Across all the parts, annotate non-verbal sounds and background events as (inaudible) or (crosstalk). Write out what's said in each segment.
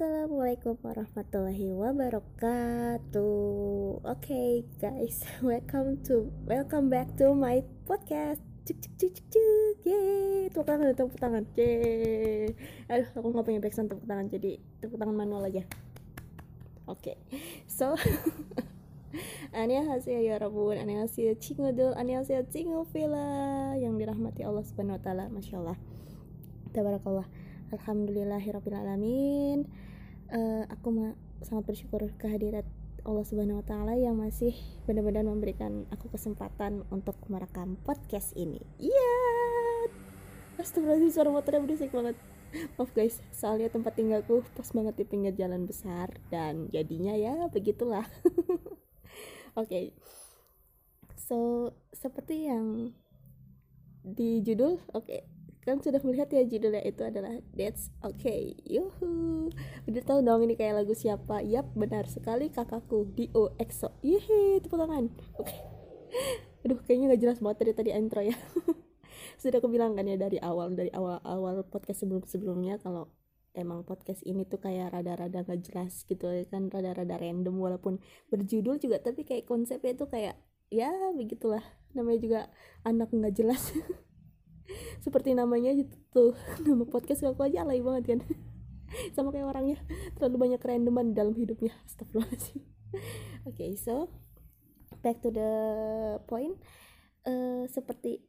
Assalamualaikum warahmatullahi wabarakatuh. Oke okay, guys, (laughs) welcome to welcome back to my podcast. Cuk cuk cuk cuk cuk. Yeay, tepuk tangan, tepuk tangan. Yeay. Aduh, aku nggak punya backsound tepuk tangan, jadi tepuk tangan manual aja. Oke, okay. so (laughs) Annyeonghaseyo ya Rabun Annyeonghaseyo Cingudul Annyeonghaseyo Cingufila Yang dirahmati Allah subhanahu wa ta'ala Masya Allah Tabarakallah Alhamdulillahirrahmanirrahim uh, Aku sangat bersyukur kehadirat Allah Subhanahu Wa Taala yang masih benar-benar memberikan aku kesempatan untuk merekam podcast ini. Iya, yeah! Astagfirullahaladzim suara motornya berisik banget. Maaf guys, soalnya tempat tinggalku pas banget di pinggir jalan besar dan jadinya ya begitulah. (laughs) Oke, okay. so seperti yang di judul, oke, okay, kan sudah melihat ya judulnya itu adalah That's Okay. Yuhu. Udah tahu dong ini kayak lagu siapa? Yap benar sekali kakakku Dio EXO Yehe tepuk tangan. Oke. Okay. (laughs) Aduh kayaknya gak jelas banget dari tadi intro ya. (laughs) Sudah aku bilang kan ya dari awal Dari awal-awal podcast sebelum-sebelumnya Kalau emang podcast ini tuh kayak rada-rada gak jelas gitu ya kan Rada-rada random walaupun berjudul juga Tapi kayak konsepnya itu kayak Ya begitulah. Namanya juga anak gak jelas (laughs) seperti namanya gitu tuh (laughs) nama podcast aku aja alay banget kan. (laughs) Sama kayak orangnya terlalu banyak kerandoman dalam hidupnya. Astagfirullahaladzim. (laughs) Oke okay, so back to the point. Uh, seperti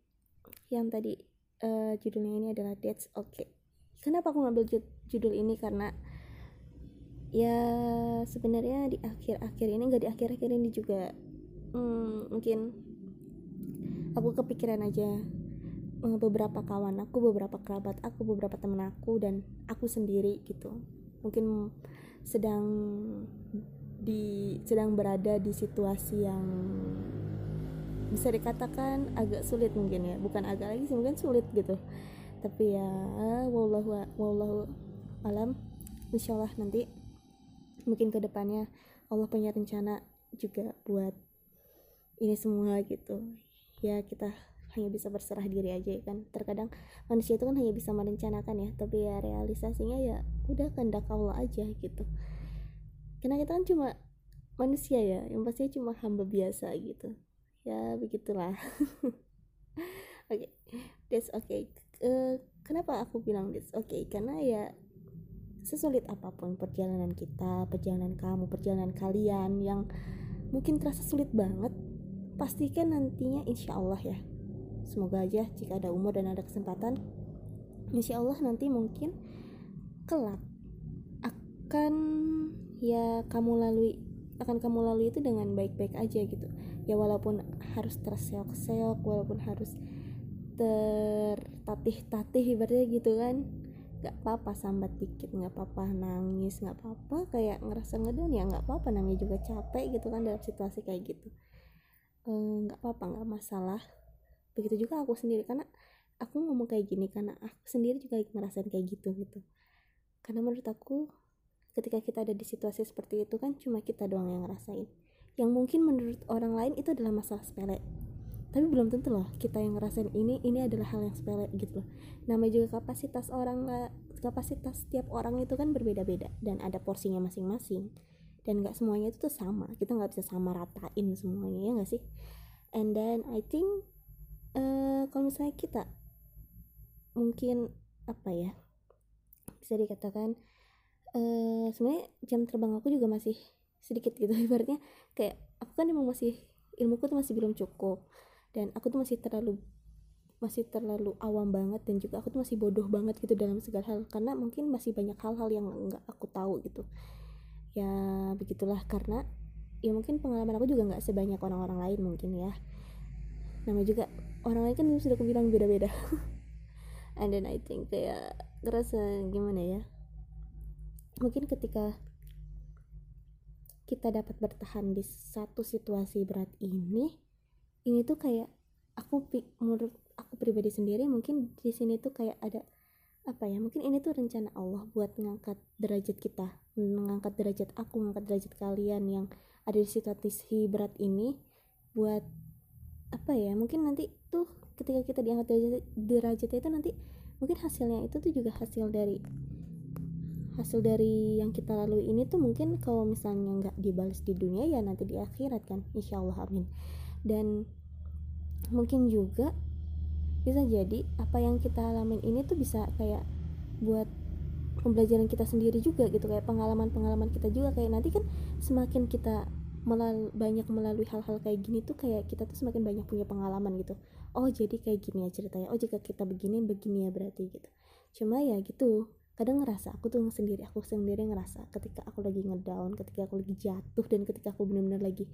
yang tadi uh, judulnya ini adalah that's okay kenapa aku ngambil judul ini? Karena ya sebenarnya di akhir-akhir ini nggak di akhir-akhir ini juga hmm, mungkin aku kepikiran aja beberapa kawan aku beberapa kerabat aku beberapa temen aku dan aku sendiri gitu. Mungkin sedang di sedang berada di situasi yang bisa dikatakan agak sulit mungkin ya. Bukan agak lagi sih mungkin sulit gitu. Tapi ya wallahu wallahu alam. Insyaallah nanti mungkin ke depannya Allah punya rencana juga buat ini semua gitu. Ya kita hanya bisa berserah diri aja ya kan. Terkadang manusia itu kan hanya bisa merencanakan ya tapi ya realisasinya ya udah kehendak Allah aja gitu. Karena kita kan cuma manusia ya yang pasti cuma hamba biasa gitu. Ya begitulah. (laughs) Oke okay. that's okay. Uh, kenapa aku bilang that's okay? Karena ya sesulit apa pun perjalanan kita perjalanan kamu perjalanan kalian yang mungkin terasa sulit banget pastikan nantinya insya Allah ya semoga aja jika ada umur dan ada kesempatan insya Allah nanti mungkin kelak akan ya kamu lalui akan kamu lalui itu dengan baik-baik aja gitu. Ya walaupun harus terseok-seok walaupun harus tertatih-tatih ibaratnya gitu kan. Nggak apa-apa sambat dikit nggak apa-apa nangis nggak apa-apa kayak ngerasa ngedown ya nggak apa-apa namanya juga capek gitu kan dalam situasi kayak gitu. Eh, nggak e, apa-apa nggak masalah begitu juga aku sendiri karena aku ngomong kayak gini karena aku sendiri juga ngerasain kayak gitu gitu. Karena menurut aku ketika kita ada di situasi seperti itu kan cuma kita doang yang ngerasain. Yang mungkin menurut orang lain itu adalah masalah sepele. Tapi belum tentu loh kita yang ngerasain ini ini adalah hal yang sepele gitu loh. Namanya juga kapasitas orang kapasitas setiap orang itu kan berbeda-beda dan ada porsinya masing-masing. Dan nggak semuanya itu tuh sama kita nggak bisa sama ratain semuanya ya nggak sih? And then I think uh, kalau misalnya kita mungkin apa ya bisa dikatakan uh, sebenarnya jam terbang aku juga masih sedikit gitu. (laughs) Ibaratnya kayak aku kan emang masih ilmuku tuh masih belum cukup. Dan aku tuh masih terlalu masih terlalu awam banget dan juga aku tuh masih bodoh banget gitu dalam segala hal. Karena mungkin masih banyak hal-hal yang nggak aku tahu gitu. Ya begitulah. Karena ya mungkin pengalaman aku juga nggak sebanyak orang-orang lain mungkin ya. Nama juga orang lain kan sudah aku bilang beda-beda. (laughs) And then I think kayak ngerasa gimana ya? Mungkin ketika kita dapat bertahan di satu situasi berat ini ini tuh kayak aku menurut aku pribadi sendiri mungkin di sini tuh kayak ada apa ya mungkin ini tuh rencana Allah buat mengangkat derajat kita mengangkat derajat aku mengangkat derajat kalian yang ada di situasi berat ini buat apa ya mungkin nanti tuh ketika kita diangkat derajat, derajat itu nanti mungkin hasilnya itu tuh juga hasil dari hasil dari yang kita lalui ini tuh mungkin kalau misalnya nggak dibalas di dunia ya nanti di akhirat kan insya Allah amin. Dan mungkin juga bisa jadi apa yang kita alamin ini tuh bisa kayak buat pembelajaran kita sendiri juga gitu kayak pengalaman-pengalaman kita juga. Kayak nanti kan semakin kita banyak melalui hal-hal kayak gini tuh kayak kita tuh semakin banyak punya pengalaman gitu. Oh jadi kayak gini ya ceritanya. Oh jika kita begini begini ya berarti gitu. Cuma ya gitu kadang ngerasa aku tuh sendiri aku sendiri ngerasa ketika aku lagi ngedown ketika aku lagi jatuh dan ketika aku benar-benar lagi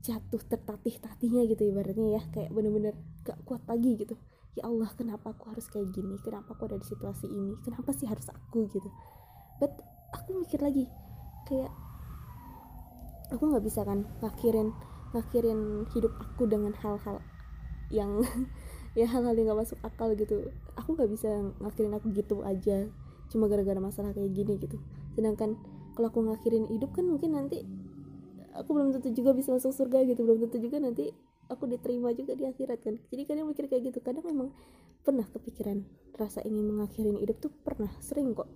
jatuh tertatih-tatihnya gitu ibaratnya ya kayak bener-bener gak kuat lagi gitu. Ya Allah kenapa aku harus kayak gini? Kenapa aku ada di situasi ini? Kenapa sih harus aku gitu? But aku mikir lagi kayak aku nggak bisa kan ngakhirin ngakhirin hidup aku dengan hal-hal yang (laughs) ya hal-hal yang gak masuk akal gitu. Aku nggak bisa ngakhirin aku gitu aja cuma gara-gara masalah kayak gini gitu. Sedangkan kalau aku ngakhirin hidup kan mungkin nanti aku belum tentu juga bisa masuk surga gitu. Belum tentu juga nanti aku diterima juga di akhirat kan. Jadi kadang mikir kayak gitu. Kadang memang pernah kepikiran rasa ingin mengakhirin hidup tuh pernah sering kok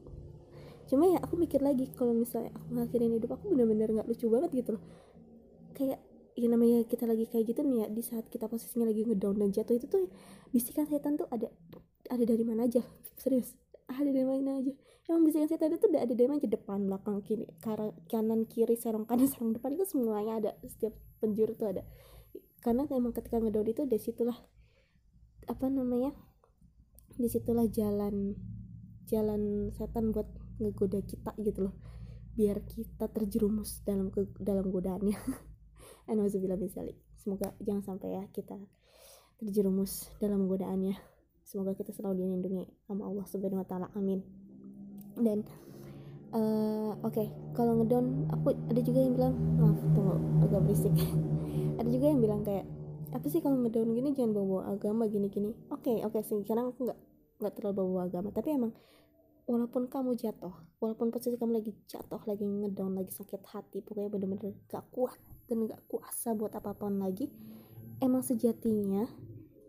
cuma ya aku mikir lagi kalau misalnya aku ngakhirin hidup aku bener-bener nggak lucu banget gitu loh. Kayak ya namanya kita lagi kayak gitu nih ya di saat kita posisinya lagi ngedown dan jatuh itu tuh bisikan setan tuh ada ada dari mana aja? Serius ada dari mana aja? Emang bisikan setan itu udah ada dari mana aja? Depan belakang kiri kanan kiri serong kanan (laughs) serong depan itu semuanya ada. Setiap penjuru tuh ada. Karena emang ketika ngedown itu dari situlah apa namanya di situlah jalan jalan setan buat ngegoda kita gitu loh. Biar kita terjerumus dalam ke, dalam godaannya. (laughs) Anaudzubillah misalnya semoga jangan sampai ya kita terjerumus dalam godaannya. Semoga kita selalu dilindungi sama Allah subhanahu wa taala. Amin. Dan uh, oke okay, kalau ngedown aku ada juga yang bilang maaf tunggu agak berisik. (laughs) Ada juga yang bilang kayak apa sih kalau ngedown gini jangan bawa, -bawa agama gini-gini? Oke okay, oke okay, sekarang aku nggak nggak terlalu bawa, bawa agama. Tapi emang walaupun kamu jatuh walaupun posisi kamu lagi jatuh lagi ngedown lagi sakit hati pokoknya bener-bener gak kuat dan gak kuasa buat apa pun lagi emang sejatinya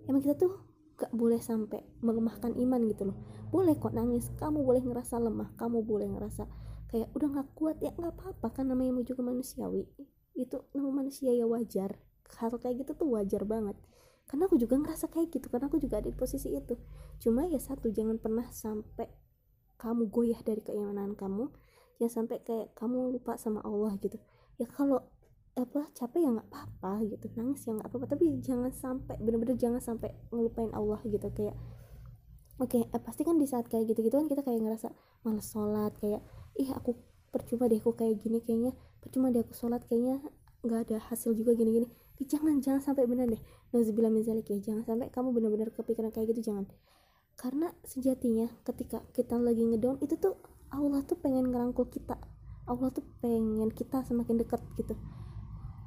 emang kita tuh gak boleh sampai melemahkan iman gitu loh. Boleh kok nangis kamu boleh ngerasa lemah kamu boleh ngerasa kayak udah gak kuat ya gak apa-apa. Kan namanya juga manusiawi itu nama manusia ya wajar. Hal kayak gitu tuh wajar banget. Karena aku juga ngerasa kayak gitu karena aku juga ada di posisi itu. Cuma ya satu jangan pernah sampai kamu goyah dari keimanan kamu ya sampai kayak kamu lupa sama Allah gitu. Ya kalau apa capek ya nggak apa-apa gitu nangis ya nggak apa-apa. Tapi jangan sampai bener-bener jangan sampai ngelupain Allah gitu. Kayak oke okay, eh, pasti kan di saat kayak gitu-gitu kan kita kayak ngerasa males sholat kayak ih aku percuma deh aku kayak gini kayaknya percuma deh aku sholat kayaknya nggak ada hasil juga gini-gini. Jangan jangan sampai bener deh. Nauzubillah min ya. Jangan sampai kamu bener-bener kepikiran kayak gitu jangan karena sejatinya ketika kita lagi ngedown itu tuh Allah tuh pengen ngerangkul kita. Allah tuh pengen kita semakin dekat gitu.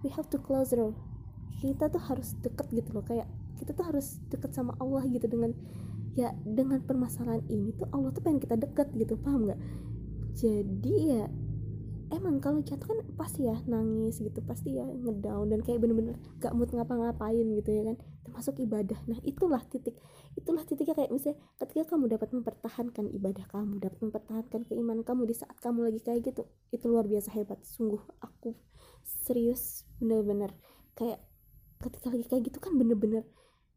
We have to closer kita tuh harus deket gitu loh. Kayak kita tuh harus deket sama Allah gitu dengan ya dengan permasalahan ini tuh Allah tuh pengen kita deket gitu. Paham nggak? Jadi ya emang kalau jatuh kan pasti ya nangis gitu pasti ya ngedown dan kayak bener-bener gak mood ngapa-ngapain gitu ya kan. Termasuk ibadah. Nah itulah titik itulah titiknya kayak misalnya ketika kamu dapat mempertahankan ibadah kamu dapat mempertahankan keimanan kamu di saat kamu lagi kayak gitu itu luar biasa hebat. Sungguh aku serius bener-bener kayak ketika lagi kayak gitu kan bener-bener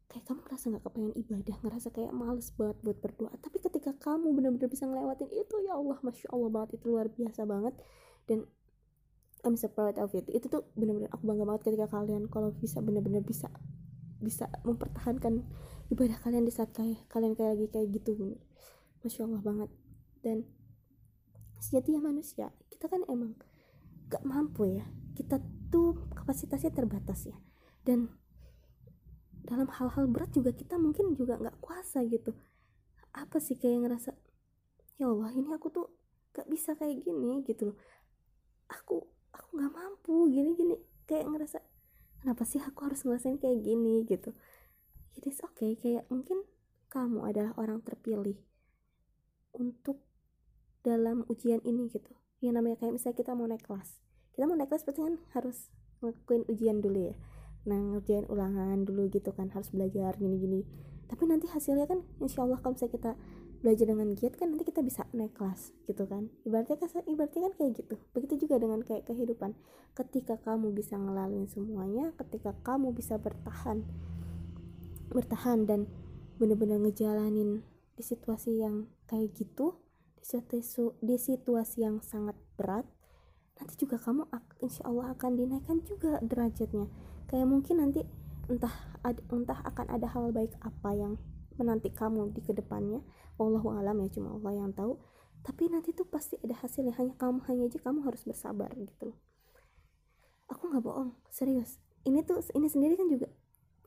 kayak kamu ngerasa nggak kepengen ibadah ngerasa kayak males banget buat berdoa. Tapi ketika kamu bener-bener bisa ngelewatin itu ya Allah masya Allah banget itu luar biasa banget dan I'm so proud of it. Itu tuh bener-bener aku bangga banget ketika kalian kalau bisa bener-bener bisa bisa mempertahankan ibadah kalian di saat kayak kalian kayak lagi kayak gitu. Bener masya allah banget. Dan sejatinya manusia kita kan emang gak mampu ya. Kita tuh kapasitasnya terbatas ya. Dan dalam hal-hal berat juga kita mungkin juga nggak kuasa gitu. Apa sih kayak ngerasa ya Allah ini aku tuh gak bisa kayak gini gitu loh aku aku nggak mampu gini gini. Kayak ngerasa kenapa sih aku harus ngerasain kayak gini? Gitu. It is okay. Kayak mungkin kamu adalah orang terpilih untuk dalam ujian ini gitu. Yang namanya kayak misalnya kita mau naik kelas. Kita mau naik kelas berarti kan harus ngelakuin ujian dulu ya. Nah ngerjain ulangan dulu gitu kan harus belajar gini-gini tapi nanti hasilnya kan insya Allah kalau misalnya kita belajar dengan giat kan nanti kita bisa naik kelas gitu kan. Ibaratnya kan ibaratnya kan kayak gitu. Begitu juga dengan kayak kehidupan. Ketika kamu bisa ngelaluin semuanya ketika kamu bisa bertahan bertahan dan bener-bener ngejalanin di situasi yang kayak gitu di situasi, di situasi yang sangat berat nanti juga kamu insya Allah akan dinaikkan juga derajatnya. Kayak mungkin nanti entah entah akan ada hal baik apa yang menanti kamu di ke depannya Wallahu alam ya cuma Allah yang tahu. Tapi nanti tuh pasti ada hasilnya hanya kamu hanya aja kamu harus bersabar gitu loh. Aku nggak bohong serius. Ini tuh ini sendiri kan juga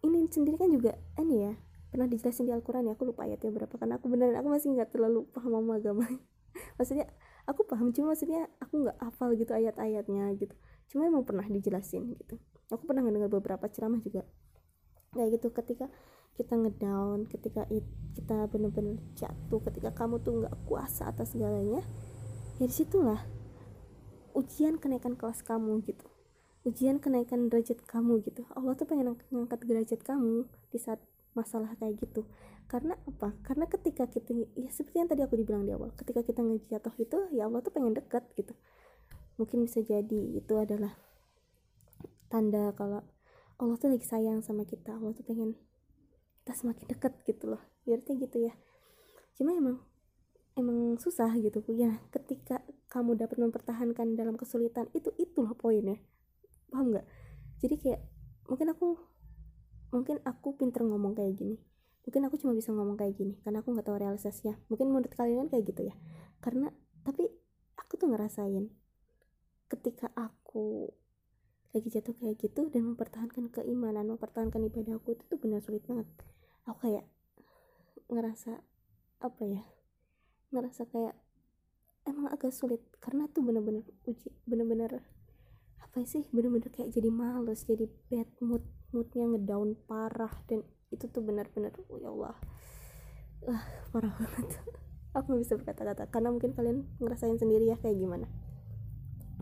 ini sendiri kan juga ini ya pernah dijelasin di Al-Quran ya aku lupa ayatnya berapa karena aku beneran aku masih nggak terlalu paham sama agama. (laughs) Maksudnya aku paham cuma maksudnya aku nggak hafal gitu ayat-ayatnya gitu. Cuma emang pernah dijelasin gitu. Aku pernah mendengar beberapa ceramah juga kayak gitu ketika kita ngedown ketika it, kita bener-bener jatuh ketika kamu tuh nggak kuasa atas segalanya ya di situlah ujian kenaikan kelas kamu gitu. Ujian kenaikan derajat kamu gitu. Allah tuh pengen ngangkat derajat kamu di saat masalah kayak gitu. Karena apa? Karena ketika kita ya seperti yang tadi aku dibilang di awal ketika kita ngejatuh itu ya Allah tuh pengen dekat gitu. Mungkin bisa jadi itu adalah tanda kalau Allah tuh lagi sayang sama kita. Allah tuh pengen kita semakin dekat gitu loh. Berarti gitu ya. Cuma emang emang susah gitu ya. Ketika kamu dapat mempertahankan dalam kesulitan itu itulah poinnya. Paham nggak? Jadi kayak mungkin aku mungkin aku pinter ngomong kayak gini. Mungkin aku cuma bisa ngomong kayak gini karena aku nggak tahu realisasinya. Mungkin menurut kalian kan kayak gitu ya. Karena tapi aku tuh ngerasain ketika aku lagi jatuh kayak gitu dan mempertahankan keimanan mempertahankan ibadah aku itu tuh benar sulit banget. Aku kayak ngerasa apa ya ngerasa kayak emang agak sulit karena tuh bener-bener uji bener-bener apa sih bener-bener kayak jadi males jadi bad mood moodnya ngedown parah dan itu tuh benar-benar oh ya Allah. Uh, parah (laughs) banget. Aku gak bisa berkata-kata karena mungkin kalian ngerasain sendiri ya kayak gimana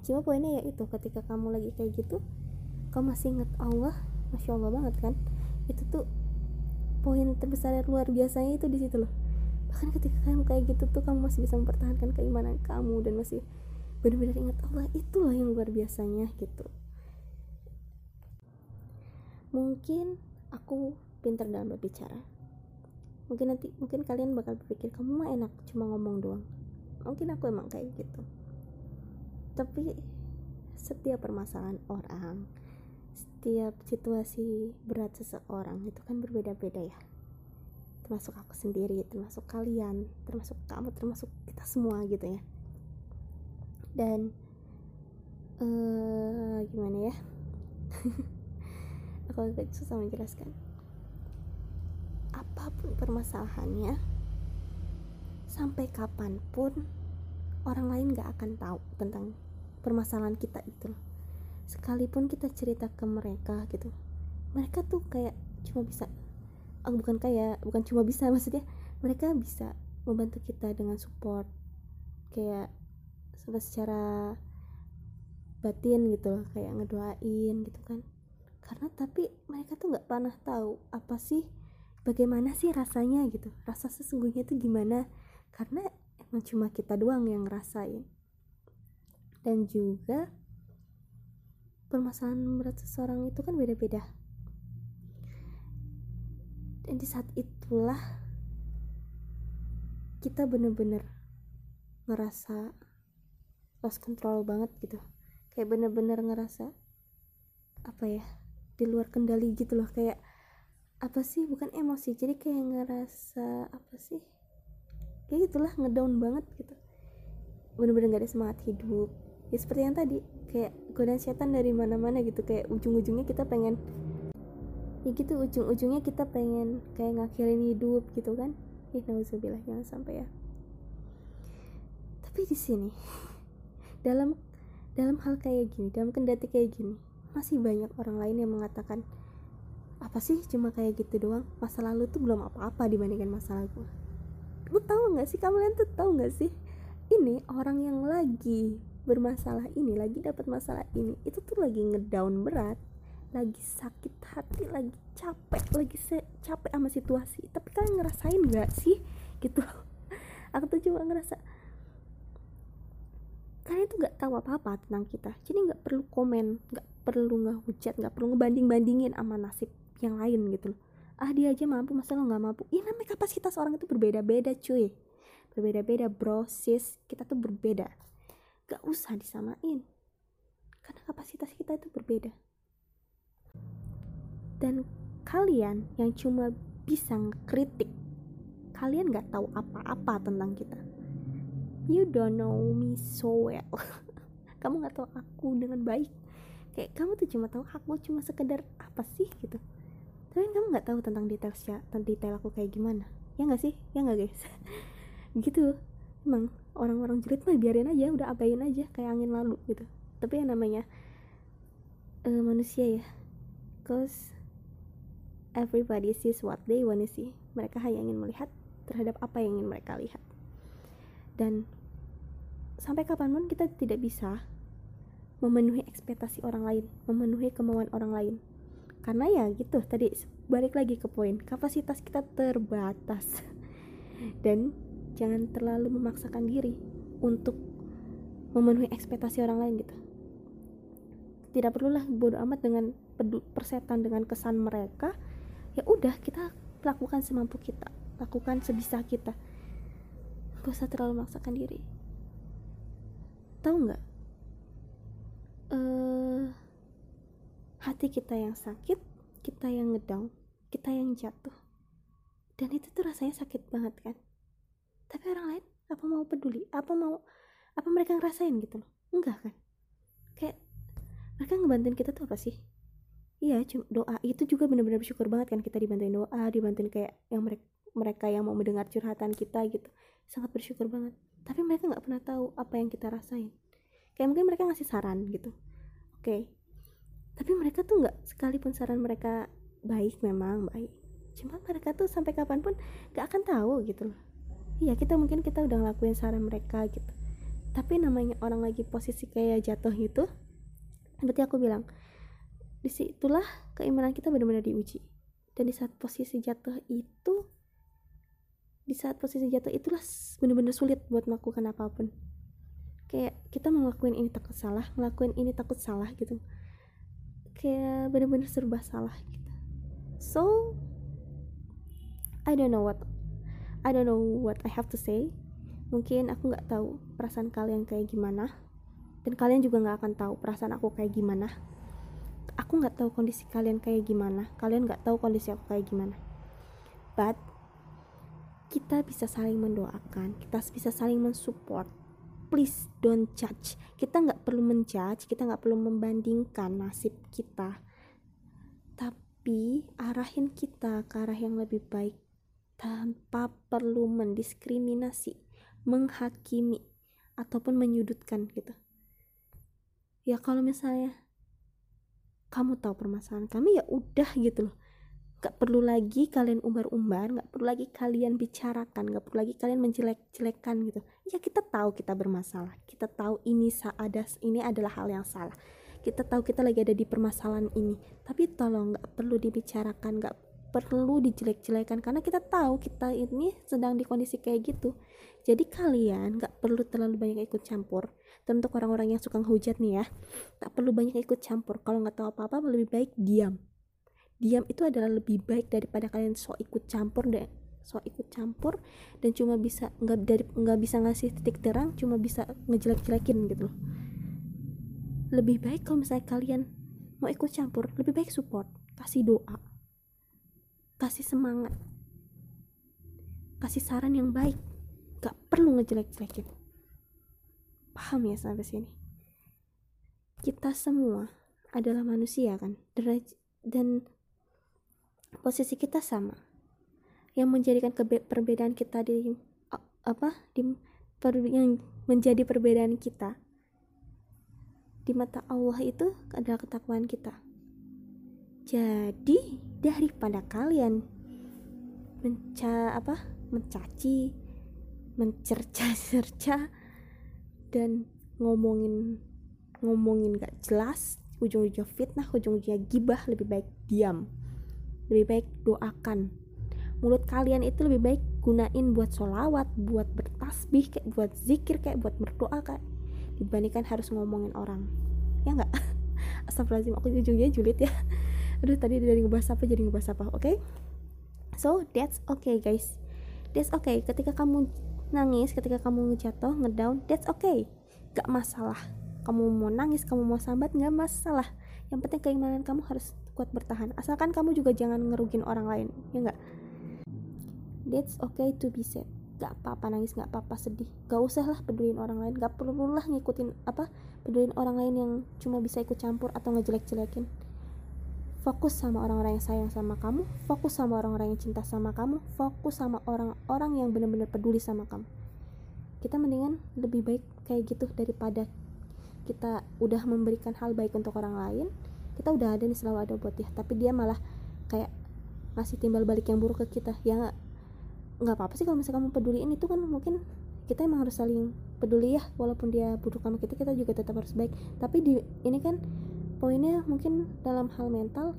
cuma poinnya ya itu ketika kamu lagi kayak gitu kamu masih inget Allah masya Allah banget kan? Itu tuh poin terbesar yang luar biasanya itu di situ loh. Bahkan ketika kamu kayak gitu tuh kamu masih bisa mempertahankan keimanan kamu dan masih benar-benar ingat Allah itulah yang luar biasanya gitu. Mungkin aku pintar dalam berbicara. Mungkin nanti mungkin kalian bakal berpikir kamu mah enak cuma ngomong doang. Mungkin aku emang kayak gitu tapi setiap permasalahan orang setiap situasi berat seseorang itu kan berbeda-beda ya. Termasuk aku sendiri termasuk kalian termasuk kamu termasuk kita semua gitu ya. Dan uh, gimana ya? (laughs) Aku agak susah menjelaskan. Apa pun permasalahannya sampai kapan pun orang lain gak akan tahu tentang permasalahan kita itu. Sekalipun kita cerita ke mereka gitu mereka tuh kayak cuma bisa oh, bukan kayak bukan cuma bisa (laughs) maksudnya mereka bisa membantu kita dengan support kayak secara batin gitu loh kayak ngedoain gitu kan. Karena tapi mereka tuh nggak pernah tahu apa sih bagaimana sih rasanya gitu rasa sesungguhnya itu gimana. Karena emang cuma kita doang yang ngerasain. Dan juga permasalahan berat seseorang itu kan beda-beda. Dan di saat itulah kita bener-bener ngerasa lost control banget gitu. Kayak bener-bener ngerasa apa ya di luar kendali gitu loh. Kayak apa sih? Bukan emosi. Jadi kayak ngerasa apa sih kayak gitulah ngedown banget gitu. Bener-bener gak ada semangat hidup. Ya seperti yang tadi kayak godaan setan dari mana-mana gitu. Kayak ujung-ujungnya kita pengen ya gitu ujung-ujungnya kita pengen kayak ngakhirin hidup gitu kan. Ih nauzubillah jangan sampai ya. Tapi di sini (laughs) dalam dalam hal kayak gini dalam kendati kayak gini masih banyak orang lain yang mengatakan apa sih cuma kayak gitu doang? Masa lalu tuh belum apa-apa dibandingkan masa lalu lu tahu nggak sih kalian tuh tahu nggak sih? Ini orang yang lagi bermasalah ini lagi dapat masalah ini itu tuh lagi ngedown berat lagi sakit hati lagi capek lagi se capek sama situasi. Tapi kalian ngerasain nggak sih? (laughs) Gitu. Aku tuh cuma ngerasa kalian tuh nggak tahu apa-apa tentang kita. Jadi nggak perlu komen nggak perlu ngehujat nggak perlu ngebanding bandingin sama nasib yang lain gitu loh ah dia aja mampu masa lo nggak mampu? Ini namanya kapasitas orang itu berbeda-beda cuy. Berbeda-beda bro sis kita tuh berbeda. Gak usah disamain. Karena kapasitas kita itu berbeda. Dan kalian yang cuma bisa ngekritik kalian gak tahu apa-apa tentang kita. You don't know me so well. (laughs) Kamu nggak tahu aku dengan baik. Kayak kamu tuh cuma tahu aku cuma sekedar apa sih gitu tapi kamu nggak tahu tentang detail tentang detail aku kayak gimana. Ya nggak sih? Ya nggak guys? (laughs) Gitu. Emang orang-orang julid mah biarin aja udah abain aja kayak angin lalu gitu. Tapi yang namanya uh, manusia ya. Cause everybody sees what they wanna see. Mereka hanya ingin melihat terhadap apa yang ingin mereka lihat. Dan sampai kapan pun kita tidak bisa memenuhi ekspektasi orang lain, memenuhi kemauan orang lain. Karena ya gitu, tadi balik lagi ke poin, kapasitas kita terbatas. (laughs) Dan jangan terlalu memaksakan diri untuk memenuhi ekspektasi orang lain gitu. Tidak perlulah bodoh amat dengan persetan dengan kesan mereka. Ya udah, kita lakukan semampu kita, lakukan sebisa kita. Gak usah terlalu memaksakan diri tahu nggak uh, hati kita yang sakit kita yang ngedown kita yang jatuh. Dan itu tuh rasanya sakit banget kan? Tapi orang lain apa mau peduli? Apa mau apa mereka ngerasain gitu loh? Enggak kan? Kayak mereka ngebantuin kita tuh apa sih? Iya doa itu juga benar-benar bersyukur banget kan? Kita dibantuin doa dibantuin kayak yang mereka mereka yang mau mendengar curhatan kita gitu. Sangat bersyukur banget. Tapi mereka nggak pernah tahu apa yang kita rasain. Kayak mungkin mereka ngasih saran gitu. Oke. Tapi mereka tuh nggak sekalipun saran mereka baik memang baik. Cuma mereka tuh sampai kapan pun nggak akan tahu gitu loh. Iya kita mungkin kita udah ngelakuin saran mereka gitu. Tapi namanya orang lagi posisi kayak jatuh gitu berarti aku bilang di situlah keimanan kita benar-benar diuji. Dan di saat posisi jatuh itu di saat posisi jatuh itulah bener-bener sulit buat melakukan apa pun. Kayak kita mau ngelakuin ini takut salah ngelakuin ini takut salah gitu kayak bener-bener serba salah gitu. So I don't know what I don't know what I have to say. Mungkin aku nggak tahu perasaan kalian kayak gimana dan kalian juga nggak akan tahu perasaan aku kayak gimana. Aku nggak tahu kondisi kalian kayak gimana kalian nggak tahu kondisi aku kayak gimana. But kita bisa saling mendoakan kita bisa saling mensupport. Please don't judge. Kita nggak perlu menjudge kita nggak perlu membandingkan nasib kita. Tapi arahin kita ke arah yang lebih baik tanpa perlu mendiskriminasi menghakimi ataupun menyudutkan gitu. Ya kalau misalnya kamu tahu permasalahan kami ya udah gitu loh. Gak perlu lagi kalian umbar-umbar gak perlu lagi kalian bicarakan gak perlu lagi kalian menjelek-jelekan gitu ya kita tahu kita bermasalah. Kita tahu ini ada ini adalah hal yang salah. Kita tahu kita lagi ada di permasalahan ini. Tapi tolong gak perlu dibicarakan gak perlu dijelek-jelekan. Karena kita tahu kita ini sedang di kondisi kayak gitu. Jadi kalian gak perlu terlalu banyak ikut campur. Untuk orang-orang yang suka hujat nih ya gak perlu banyak ikut campur. Kalau nggak tahu apa-apa lebih baik diam. Diam itu adalah lebih baik daripada kalian sok ikut campur deh sok ikut campur dan cuma bisa nggak dari nggak bisa ngasih titik terang cuma bisa ngejelek-jelekin gitu loh. Lebih baik kalau misalnya kalian mau ikut campur lebih baik support kasih doa kasih semangat kasih saran yang baik. Gak perlu ngejelek-jelekin. Paham ya sampai sini? Kita semua adalah manusia kan? Dan posisi kita sama yang menjadikan perbedaan kita di apa di per, yang menjadi perbedaan kita. Di mata Allah itu adalah ketakwaan kita. Jadi daripada kalian menca apa mencaci mencerca-cerca dan ngomongin ngomongin gak jelas ujung-ujungnya fitnah ujung-ujungnya gibah lebih baik diam. Lebih baik doakan mulut kalian itu lebih baik gunain buat sholawat buat bertasbih kayak buat zikir kayak buat berdoa kayak dibandingkan harus ngomongin orang. Ya nggak? (laughs) Astagfirullahaladzim aku ujungnya julid ya. (laughs) Aduh tadi dari ngebahas apa jadi ngebahas apa oke? Okay? so that's okay guys. That's okay. Ketika kamu nangis ketika kamu ngejatuh ngedown that's okay. Gak masalah. Kamu mau nangis kamu mau sambat nggak masalah. Yang penting keimanan kamu harus kuat bertahan. Asalkan kamu juga jangan ngerugin orang lain ya nggak that's okay to be sad. Gak apa-apa nangis gak apa-apa sedih. Gak usah lah peduliin orang lain. Gak perlu lah ngikutin apa peduliin orang lain yang cuma bisa ikut campur atau ngejelek-jelekin. Fokus sama orang-orang yang sayang sama kamu. Fokus sama orang-orang yang cinta sama kamu. Fokus sama orang-orang yang benar-benar peduli sama kamu. Kita mendingan lebih baik kayak gitu daripada kita udah memberikan hal baik untuk orang lain. Kita udah ada nih selalu ada buat dia. Tapi dia malah kayak ngasih timbal balik yang buruk ke kita. Ya nggak apa-apa sih kalau misalnya kamu peduliin itu kan mungkin kita emang harus saling peduli ya walaupun dia buruk sama kita kita juga tetap harus baik. Tapi di ini kan poinnya mungkin dalam hal mental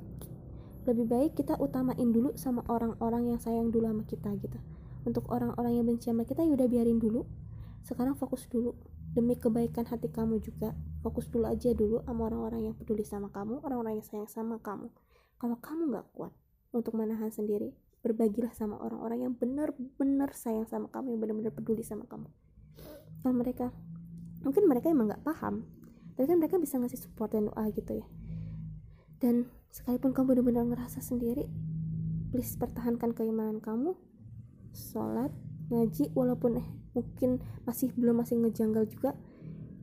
lebih baik kita utamain dulu sama orang-orang yang sayang dulu sama kita gitu. Untuk orang-orang yang benci sama kita ya udah biarin dulu. Sekarang fokus dulu. Demi kebaikan hati kamu juga. Fokus dulu aja dulu sama orang-orang yang peduli sama kamu orang-orang yang sayang sama kamu. Kalau kamu nggak kuat untuk menahan sendiri berbagilah sama orang-orang yang benar-benar sayang sama kamu yang benar-benar peduli sama kamu. Kalau mereka mungkin mereka emang nggak paham tapi kan mereka bisa ngasih support dan doa gitu ya. Dan sekalipun kamu benar-benar ngerasa sendiri please pertahankan keimanan kamu sholat ngaji walaupun eh mungkin masih belum masih ngejanggal juga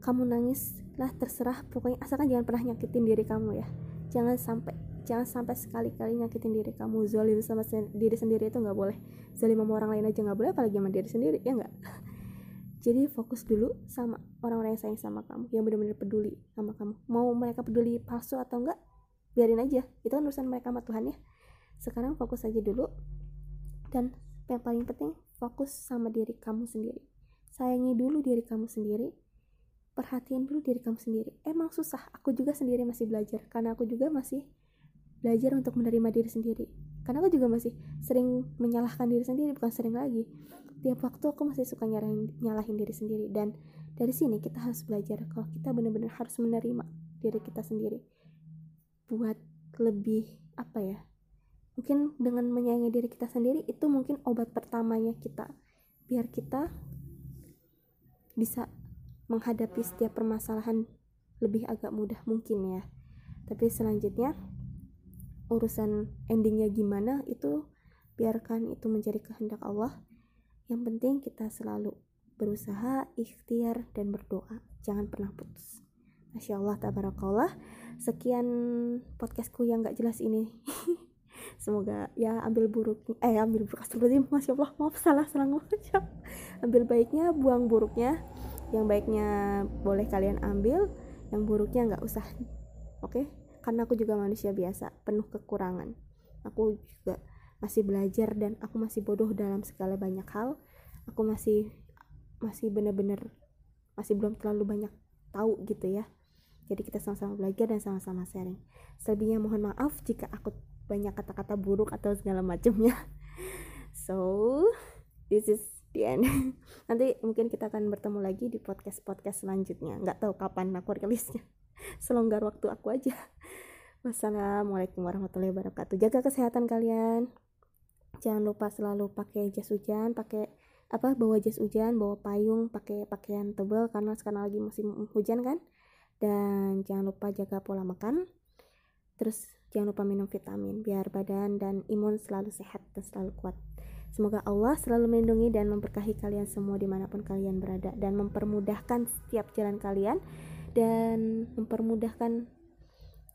kamu nangis lah terserah pokoknya asalkan jangan pernah nyakitin diri kamu ya. Jangan sampai jangan sampai sekali-kali nyakitin diri kamu. Zolim sama sen diri sendiri itu nggak boleh. Zolim sama orang lain aja nggak boleh apalagi sama diri sendiri ya nggak? (laughs) Jadi fokus dulu sama orang-orang yang sayang sama kamu yang benar-benar peduli sama kamu. Mau mereka peduli palsu atau enggak biarin aja. Itu kan urusan mereka sama Tuhan ya. Sekarang fokus aja dulu. Dan yang paling penting fokus sama diri kamu sendiri. Sayangi dulu diri kamu sendiri. Perhatian dulu diri kamu sendiri. Emang susah aku juga sendiri masih belajar. Karena aku juga masih belajar untuk menerima diri sendiri. Karena aku juga masih sering menyalahkan diri sendiri bukan sering lagi. Tiap waktu aku masih suka nyalahin, nyalahin diri sendiri. Dan dari sini kita harus belajar kalau kita benar-benar harus menerima diri kita sendiri. Buat lebih apa ya mungkin dengan menyayangi diri kita sendiri itu mungkin obat pertamanya kita. Biar kita bisa menghadapi setiap permasalahan lebih agak mudah mungkin ya. Tapi selanjutnya urusan endingnya gimana itu biarkan itu menjadi kehendak Allah yang penting kita selalu berusaha, ikhtiar, dan berdoa. Jangan pernah putus. Masya Allah, tabarakallah. Sekian podcastku yang gak jelas ini. (laughs) Semoga ya ambil buruk, eh ambil buruk astagfirullahaladzim. Masya Allah, maaf salah salah ngomong. ambil baiknya, buang buruknya. Yang baiknya boleh kalian ambil, yang buruknya nggak usah. Oke? Okay? Karena aku juga manusia biasa, penuh kekurangan. Aku juga masih belajar dan aku masih bodoh dalam segala banyak hal. Aku masih masih bener-bener masih belum terlalu banyak tahu gitu ya. Jadi kita sama-sama belajar dan sama-sama sharing. Selebihnya mohon maaf jika aku banyak kata-kata buruk atau segala macamnya. (laughs) So this is the end. (laughs) Nanti mungkin kita akan bertemu lagi di podcast podcast selanjutnya. Nggak tahu kapan aku rilisnya (laughs) selonggar waktu aku aja. (laughs) Wassalamualaikum warahmatullahi wabarakatuh. Jaga kesehatan kalian. Jangan lupa selalu pakai jas hujan pakai apa bawa jas hujan bawa payung pakai pakaian tebal karena sekarang lagi musim hujan kan. Dan jangan lupa jaga pola makan. Terus jangan lupa minum vitamin biar badan dan imun selalu sehat dan selalu kuat. Semoga Allah selalu melindungi dan memberkahi kalian semua di mana pun kalian berada dan mempermudahkan setiap jalan kalian dan mempermudahkan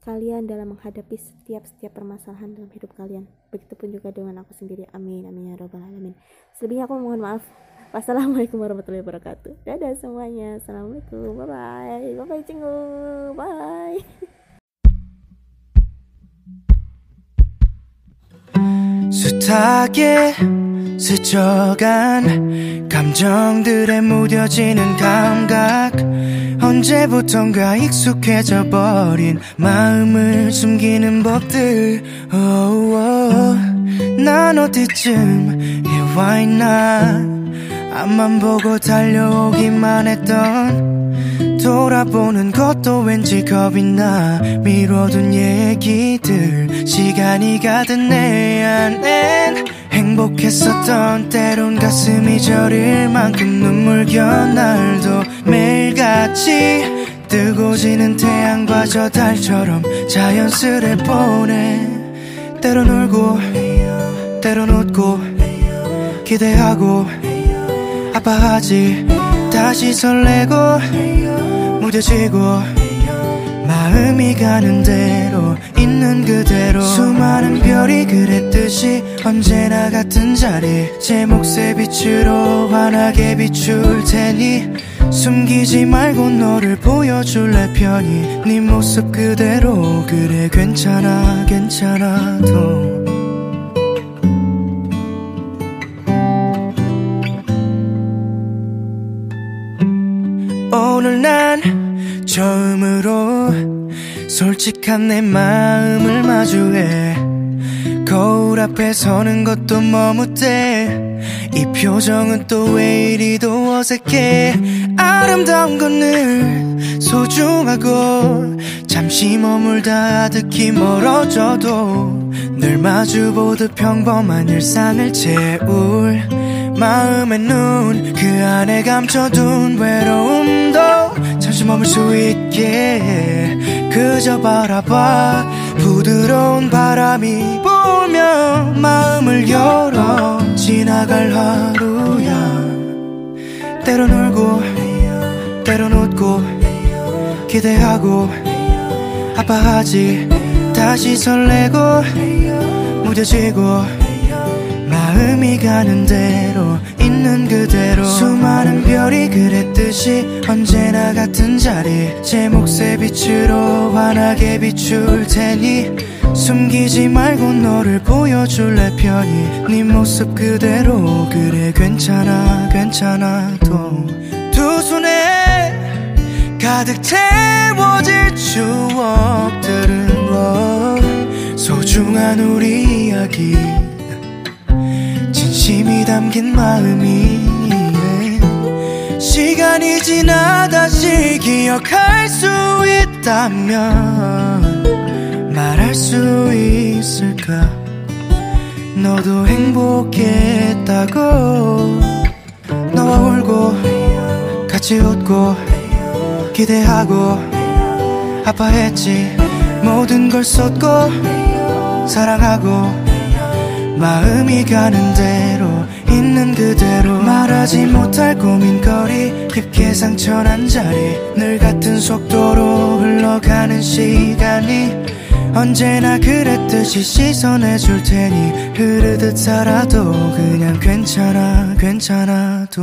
kalian dalam menghadapi setiap-setiap permasalahan dalam hidup kalian. Begitupun juga dengan aku sendiri. Amin. Amin ya robbal alamin. Selebihnya aku mohon maaf. Wassalamualaikum warahmatullahi wabarakatuh. Dadah semuanya. Assalamualaikum. Bye bye. Bye bye cinggu. Bye. 숱하게 스쳐간 감정들에 무뎌지는 감각 언제부턴가 익숙해져 버린 마음을 숨기는 법들 oh, oh. 난 어디쯤 나와 있나 앞만 보고 달려오기만 했던 돌아보는 것도 왠지 겁이 나. 미뤄둔 얘기들 시간이 가든 내 안엔 행복했었던 때론 가슴이 저릴 만큼 눈물겨 날도 매일같이 뜨고 지는 태양과 저 달처럼 자연스레 보내. 때론 울고 때론 웃고 기대하고 아파하지. 다시 설레고 무뎌지고 마음이 가는 대로 있는 그대로. 수많은 별이 그랬듯이 언제나 같은 자리. 제 몫의 빛으로 환하게 비출 테니 숨기지 말고 너를 보여줄래 편히. 네 모습 그대로 그래 괜찮아 괜찮아 도. 오늘 난 처음으로 솔직한 내 마음을 마주해 거울 앞에 서는 것도 머뭇대 이 표정은 또 왜 이리도 어색해. 아름다운 건 늘 소중하고 잠시 머물다 아득히 멀어져도 늘 마주보듯 평범한 일상을 채울 마음의 눈 그 안에 감춰둔 외로움도 잠시 머물 수 있게 그저 바라봐. 부드러운 바람이 불며 마음을 열어. 지나갈 하루야. 때론 울고 때론 웃고 기대하고. 아파하지 다시 설레고 무뎌지고 마음이 가는 대로 있는 그대로. 수많은 별이 그랬듯이 언제나 같은 자리. 제 몫의 빛으로 환하게 비출 테니 숨기지 말고 너를 보여줄래 편히. 네 모습 그대로. 그래 괜찮아 괜찮아도 두 손에 가득 채워질 추억들은 뭐 소중한 우리 이야기 진심이 담긴 마음이 시간이 지나 다시 기억할 수 있다면 말할 수 있을까? 너도 행복했다고 너와 울고 같이 웃고 기대하고 아파했지. 모든 걸 쏟고 사랑하고 마음이 가는 대로 있는 그대로 말하지 못할 고민거리 깊게 상처난 자리 늘 같은 속도로 흘러가는 시간이 언제나 그랬듯이 시선해 줄 테니 흐르듯 살아도 그냥 괜찮아 괜찮아도